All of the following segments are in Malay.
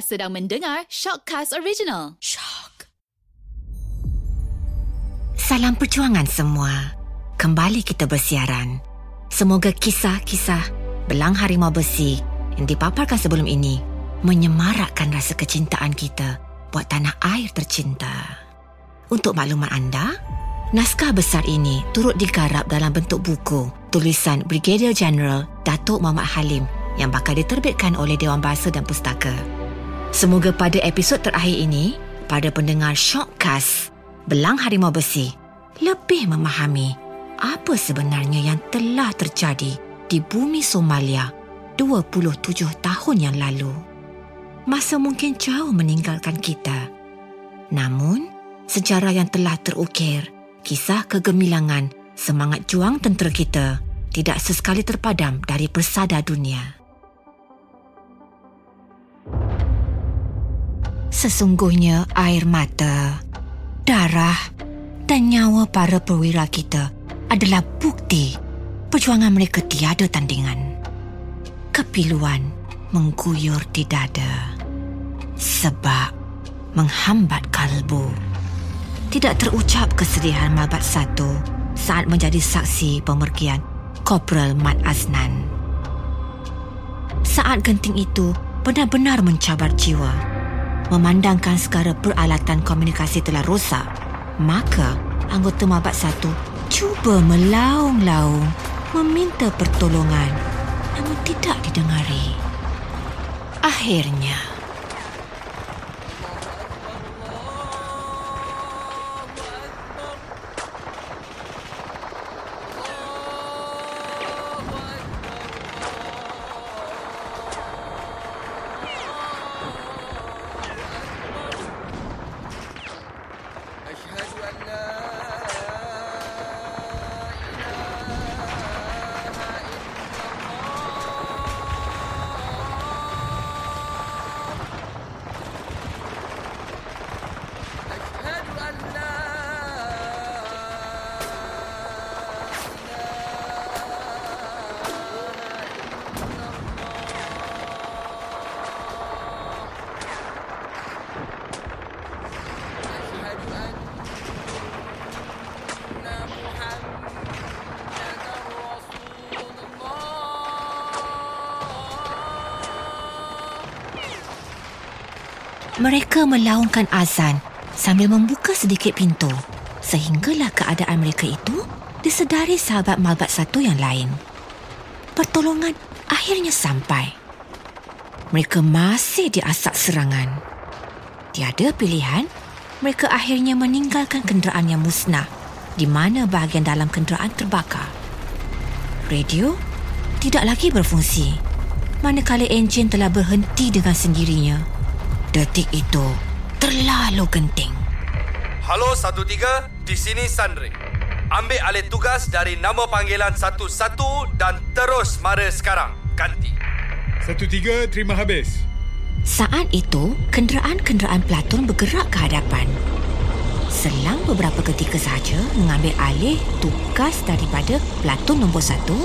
Sedang mendengar Shockcast Original. Shock. Salam perjuangan semua. Kembali kita bersiaran. Semoga kisah-kisah belang harimau besi yang dipaparkan sebelum ini menyemarakkan rasa kecintaan kita buat tanah air tercinta. Untuk maklumat anda, naskah besar ini turut digarap dalam bentuk buku tulisan Brigadier General Datuk Muhammad Halim yang bakal diterbitkan oleh Dewan Bahasa dan Pustaka. Semoga pada episod terakhir ini, pada pendengar Shockcast Belang Harimau Besi lebih memahami apa sebenarnya yang telah terjadi di bumi Somalia 27 tahun yang lalu. Masa mungkin jauh meninggalkan kita. Namun, sejarah yang telah terukir, kisah kegemilangan, semangat juang tentera kita tidak sesekali terpadam dari persada dunia. Sesungguhnya air mata, darah dan nyawa para perwira kita adalah bukti perjuangan mereka tiada tandingan. Kepiluan mengguyur di dada sebab menghambat kalbu. Tidak terucap kesedihan Malbat Satu saat menjadi saksi pemergian Korporal Mat Aznan. Saat genting itu benar-benar mencabar jiwa memandangkan segala peralatan komunikasi telah rosak, maka anggota Mabat Satu cuba melaung-laung meminta pertolongan namun tidak didengari. Akhirnya, Mereka melaungkan azan sambil membuka sedikit pintu sehinggalah keadaan mereka itu disedari sahabat malbat satu yang lain. Pertolongan akhirnya sampai. Mereka masih diasak serangan. Tiada pilihan, mereka akhirnya meninggalkan kenderaan yang musnah di mana bahagian dalam kenderaan terbakar. Radio tidak lagi berfungsi manakala enjin telah berhenti dengan sendirinya. Detik itu terlalu genting. Halo 13, di sini Sandri. Ambil alih tugas dari nama panggilan 11 dan terus mara sekarang. Ganti. 13, terima habis. Saat itu, kenderaan-kenderaan Platon bergerak ke hadapan. Selang beberapa ketika sahaja mengambil alih tugas daripada Platon nombor satu,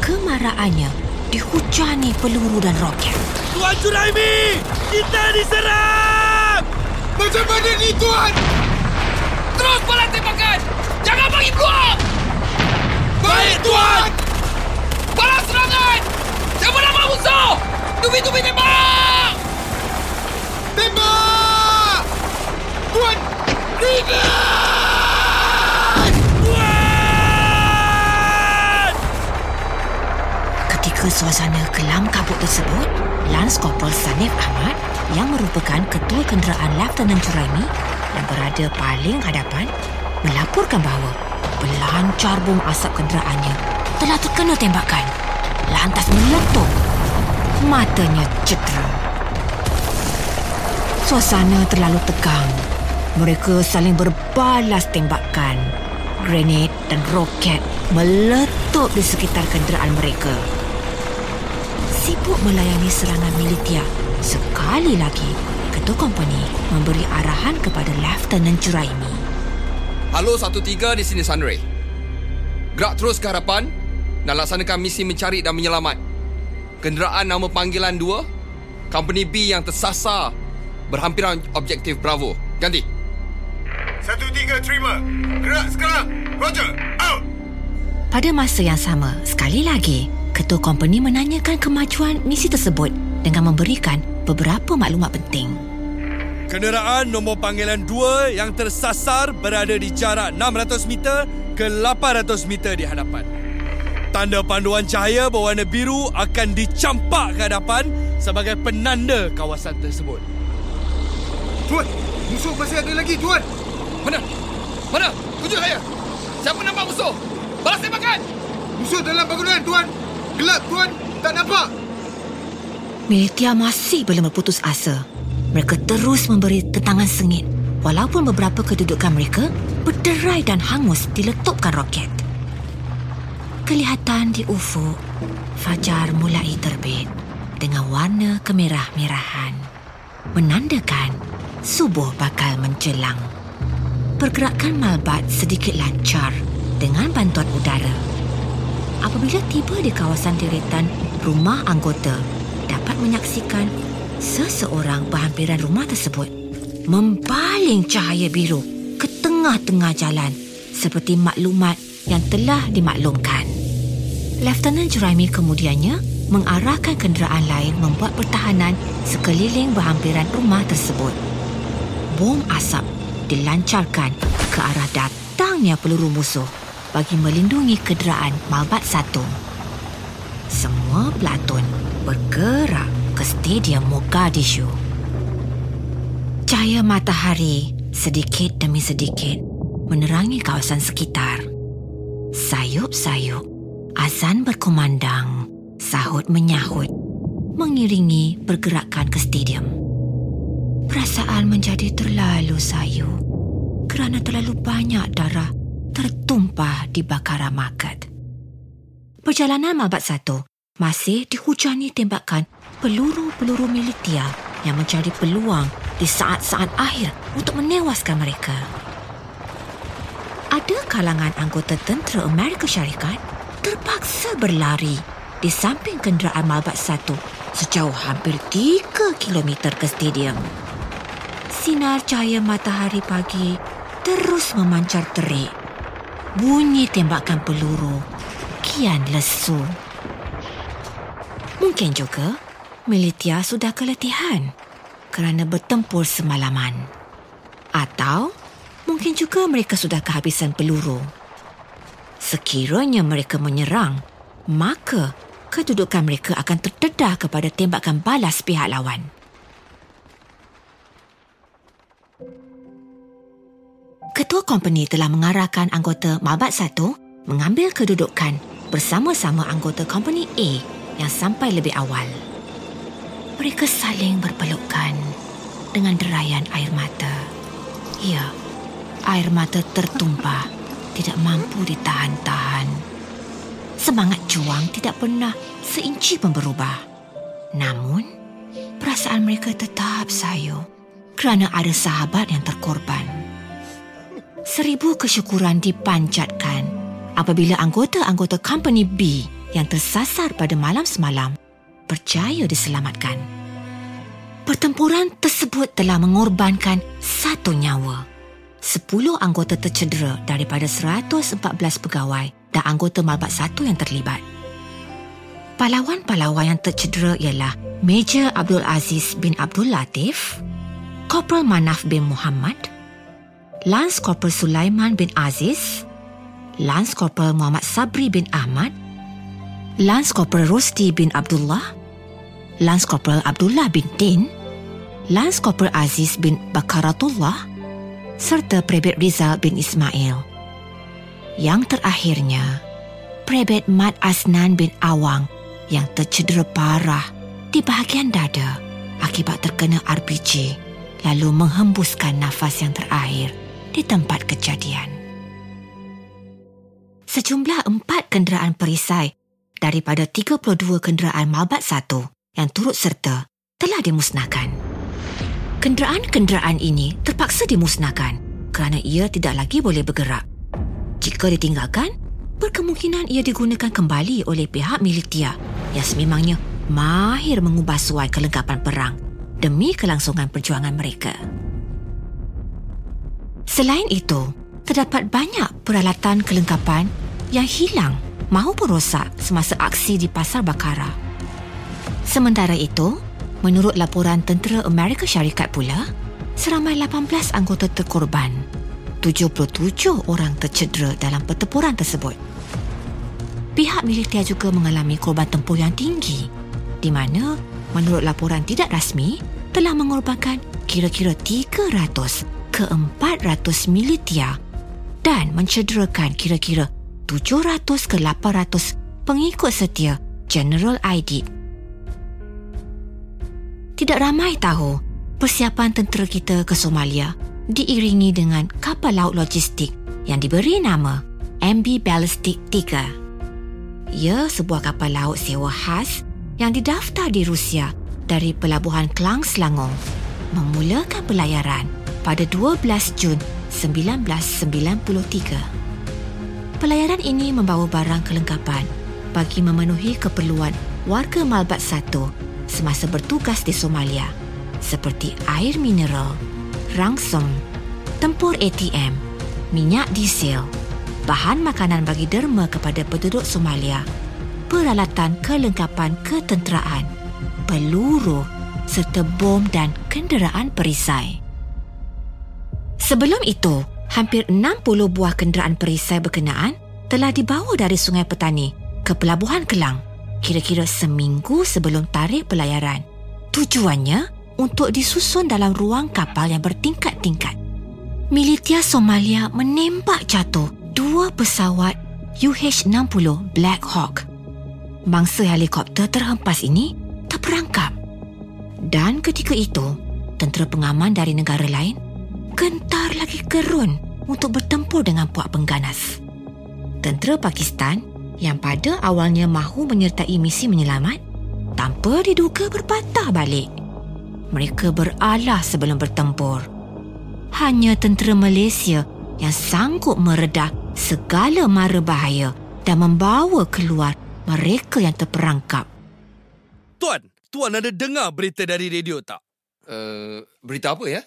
kemaraannya dihujani peluru dan roket. Tuan Juraimi! Kita diserang! Macam mana ni, Tuan? Terus balas tembakan! Jangan bagi peluang! Baik, Tuan! Balas serangan! Jangan nama musuh! Tubi-tubi tembak! Tembak! Tuan! Tidak! Suasana kelam kabut tersebut, Lance Corporal Sanif Ahmad yang merupakan ketua kenderaan Lieutenant Juraimi yang berada paling hadapan melaporkan bahawa pelancar bom asap kenderaannya telah terkena tembakan lantas meletup. Matanya cedera. Suasana terlalu tegang. Mereka saling berbalas tembakan. Grenade dan roket meletup di sekitar kenderaan mereka sibuk melayani serangan militer. Sekali lagi, Ketua Kompani memberi arahan kepada Lieutenant Juraimi. Halo 13 di sini Sunray. Gerak terus ke hadapan dan laksanakan misi mencari dan menyelamat. Kenderaan nama panggilan 2 Company B yang tersasar berhampiran objektif Bravo. Ganti. Satu tiga terima. Gerak sekarang. Roger. Out. Pada masa yang sama, sekali lagi, ketua company menanyakan kemajuan misi tersebut dengan memberikan beberapa maklumat penting. Kenderaan nombor panggilan 2 yang tersasar berada di jarak 600 meter ke 800 meter di hadapan. Tanda panduan cahaya berwarna biru akan dicampak ke hadapan sebagai penanda kawasan tersebut. Tuan, musuh masih ada lagi, Tuan. Mana? Mana? Tunjuk saya. Siapa nampak musuh? Balas tembakan! Musuh dalam bangunan, Tuan. Gelap, Tuan. Tak nampak. Militia masih belum berputus asa. Mereka terus memberi tentangan sengit walaupun beberapa kedudukan mereka berderai dan hangus diletupkan roket. Kelihatan di ufuk, fajar mulai terbit dengan warna kemerah-merahan. Menandakan subuh bakal menjelang. Pergerakan malbat sedikit lancar dengan bantuan udara. Apabila tiba di kawasan deretan rumah anggota, dapat menyaksikan seseorang berhampiran rumah tersebut membaling cahaya biru ke tengah-tengah jalan seperti maklumat yang telah dimaklumkan. Lieutenant Juraimi kemudiannya mengarahkan kenderaan lain membuat pertahanan sekeliling berhampiran rumah tersebut. Bom asap dilancarkan ke arah datangnya peluru musuh bagi melindungi kenderaan Malbat satu. Semua pelatun bergerak ke Stadium Mogadishu. Cahaya matahari sedikit demi sedikit menerangi kawasan sekitar. Sayup-sayup Azan berkumandang, sahut menyahut, mengiringi pergerakan ke stadium. Perasaan menjadi terlalu sayu kerana terlalu banyak darah tertumpah di Bakara Market. Perjalanan Mabat Satu masih dihujani tembakan peluru-peluru militia yang mencari peluang di saat-saat akhir untuk menewaskan mereka. Ada kalangan anggota tentera Amerika Syarikat terpaksa berlari di samping kenderaan Malbat satu sejauh hampir 3 kilometer ke stadium. Sinar cahaya matahari pagi terus memancar terik. Bunyi tembakan peluru kian lesu. Mungkin juga militia sudah keletihan kerana bertempur semalaman. Atau mungkin juga mereka sudah kehabisan peluru. Sekiranya mereka menyerang, maka kedudukan mereka akan terdedah kepada tembakan balas pihak lawan. Ketua company telah mengarahkan anggota Mabat satu mengambil kedudukan bersama-sama anggota company A yang sampai lebih awal. Mereka saling berpelukan dengan derayan air mata. Ya, air mata tertumpah tidak mampu ditahan-tahan. Semangat juang tidak pernah seinci pun berubah. Namun, perasaan mereka tetap sayu kerana ada sahabat yang terkorban. Seribu kesyukuran dipanjatkan apabila anggota-anggota company B yang tersasar pada malam semalam berjaya diselamatkan. Pertempuran tersebut telah mengorbankan satu nyawa. 10 anggota tercedera daripada 114 pegawai dan anggota malbat satu yang terlibat. Pahlawan-pahlawan yang tercedera ialah Major Abdul Aziz bin Abdul Latif, Corporal Manaf bin Muhammad, Lance Corporal Sulaiman bin Aziz, Lance Corporal Muhammad Sabri bin Ahmad, Lance Corporal Rosti bin Abdullah, Lance Corporal Abdullah bin Din, Lance Corporal Aziz bin Bakaratullah, serta Prebet Rizal bin Ismail. Yang terakhirnya, Prebet Mat Asnan bin Awang yang tercedera parah di bahagian dada akibat terkena RPG lalu menghembuskan nafas yang terakhir di tempat kejadian. Sejumlah empat kenderaan perisai daripada 32 kenderaan Malbat satu yang turut serta telah dimusnahkan. Kenderaan-kenderaan ini terpaksa dimusnahkan kerana ia tidak lagi boleh bergerak. Jika ditinggalkan, berkemungkinan ia digunakan kembali oleh pihak militia yang sememangnya mahir mengubah suai kelengkapan perang demi kelangsungan perjuangan mereka. Selain itu, terdapat banyak peralatan kelengkapan yang hilang maupun rosak semasa aksi di Pasar Bakara. Sementara itu, menurut laporan Tentera Amerika Syarikat pula, seramai 18 anggota terkorban. 77 orang tercedera dalam pertempuran tersebut. Pihak militer juga mengalami korban tempur yang tinggi di mana menurut laporan tidak rasmi telah mengorbankan kira-kira 300 ke 400 militia dan mencederakan kira-kira 700 ke 800 pengikut setia General Aidid. Tidak ramai tahu persiapan tentera kita ke Somalia diiringi dengan kapal laut logistik yang diberi nama MB Ballistic 3. Ia sebuah kapal laut sewa khas yang didaftar di Rusia dari Pelabuhan Klang Selangor memulakan pelayaran pada 12 Jun 1993. Pelayaran ini membawa barang kelengkapan bagi memenuhi keperluan warga Malbat 1 semasa bertugas di Somalia seperti air mineral, rangsum, tempur ATM, minyak diesel, bahan makanan bagi derma kepada penduduk Somalia, peralatan kelengkapan ketenteraan, peluru serta bom dan kenderaan perisai. Sebelum itu, hampir 60 buah kenderaan perisai berkenaan telah dibawa dari Sungai Petani ke Pelabuhan Kelang kira-kira seminggu sebelum tarikh pelayaran. Tujuannya untuk disusun dalam ruang kapal yang bertingkat-tingkat. Militia Somalia menembak jatuh dua pesawat UH-60 Black Hawk. Bangsa helikopter terhempas ini terperangkap. Dan ketika itu, tentera pengaman dari negara lain gentar lagi gerun untuk bertempur dengan puak pengganas. Tentera Pakistan yang pada awalnya mahu menyertai misi menyelamat tanpa diduga berpatah balik. Mereka beralah sebelum bertempur. Hanya tentera Malaysia yang sanggup meredah segala mara bahaya dan membawa keluar mereka yang terperangkap. Tuan, tuan ada dengar berita dari radio tak? Uh, berita apa ya?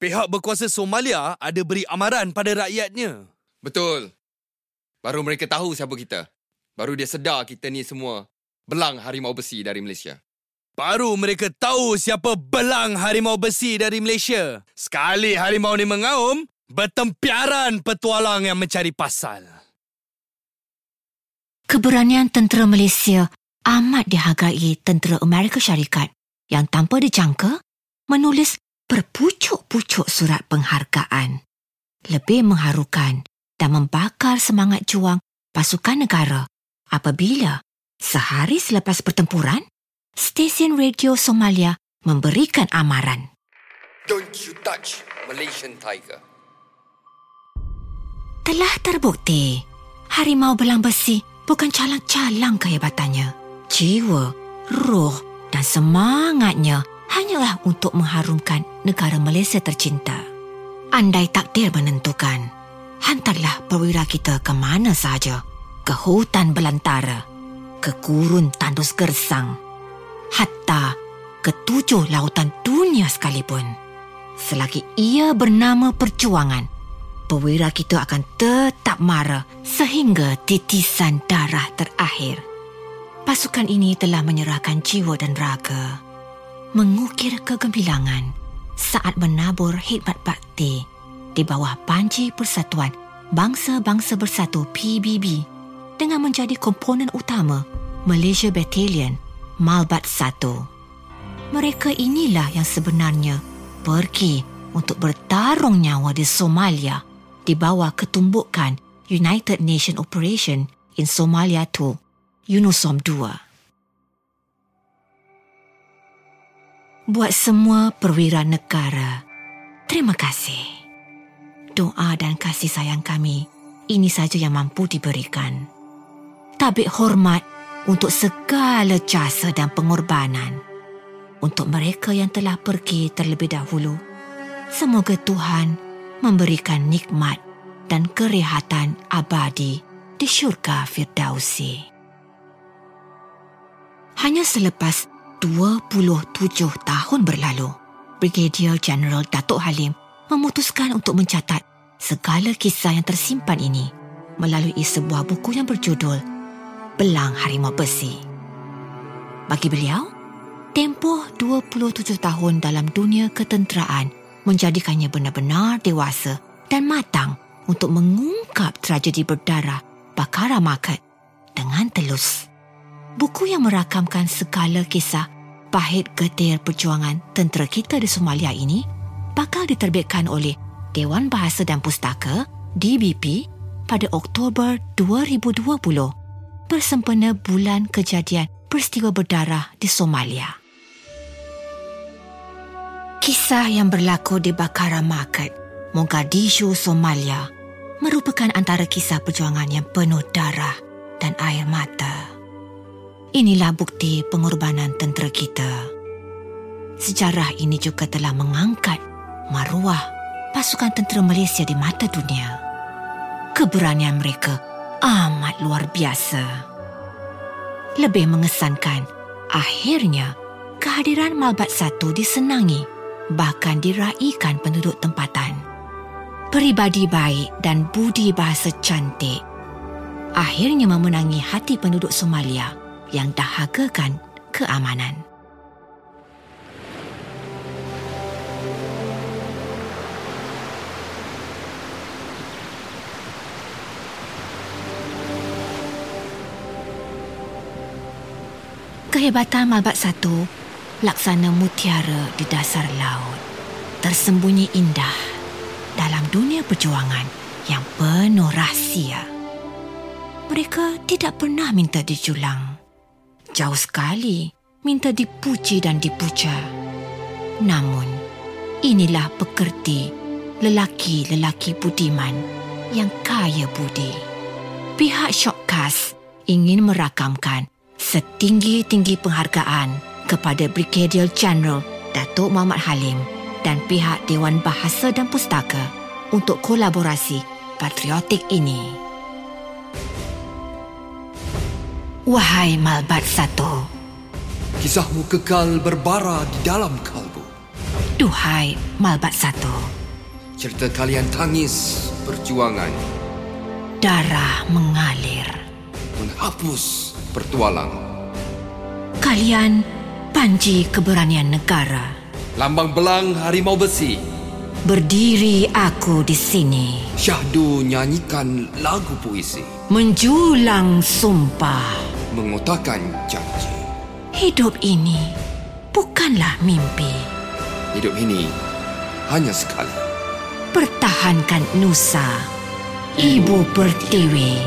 Pihak berkuasa Somalia ada beri amaran pada rakyatnya. Betul. Baru mereka tahu siapa kita. Baru dia sedar kita ni semua belang harimau besi dari Malaysia. Baru mereka tahu siapa belang harimau besi dari Malaysia. Sekali harimau ni mengaum, bertempiaran petualang yang mencari pasal. Keberanian tentera Malaysia amat dihargai tentera Amerika Syarikat yang tanpa dijangka menulis berpucuk-pucuk surat penghargaan. Lebih mengharukan dan membakar semangat juang pasukan negara apabila sehari selepas pertempuran, stesen radio Somalia memberikan amaran. Don't you touch Malaysian Tiger. Telah terbukti, harimau belang besi bukan calang-calang kehebatannya. Jiwa, roh dan semangatnya hanyalah untuk mengharumkan negara Malaysia tercinta. Andai takdir menentukan, hantarlah perwira kita ke mana saja, ke hutan belantara, ke gurun tandus gersang, hatta ke tujuh lautan dunia sekalipun. Selagi ia bernama perjuangan, perwira kita akan tetap mara sehingga titisan darah terakhir. Pasukan ini telah menyerahkan jiwa dan raga mengukir kegembilangan saat menabur khidmat bakti di bawah panji Persatuan Bangsa-Bangsa Bersatu PBB dengan menjadi komponen utama Malaysia Battalion Malbat 1. Mereka inilah yang sebenarnya pergi untuk bertarung nyawa di Somalia di bawah ketumbukan United Nation Operation in Somalia 2, UNOSOM 2. Buat semua perwira negara. Terima kasih. Doa dan kasih sayang kami ini saja yang mampu diberikan. Tabik hormat untuk segala jasa dan pengorbanan. Untuk mereka yang telah pergi terlebih dahulu, semoga Tuhan memberikan nikmat dan kerehatan abadi di syurga Firdausi. Hanya selepas 27 tahun berlalu, Brigadier General Datuk Halim memutuskan untuk mencatat segala kisah yang tersimpan ini melalui sebuah buku yang berjudul Belang Harimau Besi. Bagi beliau, tempoh 27 tahun dalam dunia ketenteraan menjadikannya benar-benar dewasa dan matang untuk mengungkap tragedi berdarah Bakara Market dengan telus. Buku yang merakamkan segala kisah pahit getir perjuangan tentera kita di Somalia ini bakal diterbitkan oleh Dewan Bahasa dan Pustaka DBP pada Oktober 2020 bersempena bulan kejadian peristiwa berdarah di Somalia. Kisah yang berlaku di Bakara Market, Mogadishu, Somalia merupakan antara kisah perjuangan yang penuh darah dan air mata. Inilah bukti pengorbanan tentera kita. Sejarah ini juga telah mengangkat maruah pasukan tentera Malaysia di mata dunia. Keberanian mereka amat luar biasa. Lebih mengesankan, akhirnya kehadiran Malbat Satu disenangi bahkan diraikan penduduk tempatan. Peribadi baik dan budi bahasa cantik akhirnya memenangi hati penduduk Somalia yang dahagakan keamanan. Kehebatan Malbat Satu laksana mutiara di dasar laut. Tersembunyi indah dalam dunia perjuangan yang penuh rahsia. Mereka tidak pernah minta dijulang. Jauh sekali minta dipuji dan dipuja. Namun, inilah pekerti lelaki-lelaki budiman yang kaya budi. Pihak Shortcast ingin merakamkan setinggi-tinggi penghargaan kepada Brigadier General Datuk Muhammad Halim dan pihak Dewan Bahasa dan Pustaka untuk kolaborasi patriotik ini. Wahai Malbat Satu, Kisahmu kekal berbara di dalam kalbu. duhai Malbat Satu, Cerita kalian tangis perjuangan darah mengalir. menghapus pertualang. Kalian panji keberanian negara. Lambang belang harimau besi. Berdiri aku di sini, Syahdu nyanyikan lagu puisi. menjulang sumpah. Mengotakkan janji. Hidup ini bukanlah mimpi. Hidup ini hanya sekali. Pertahankan Nusa, Ibu Pertiwi.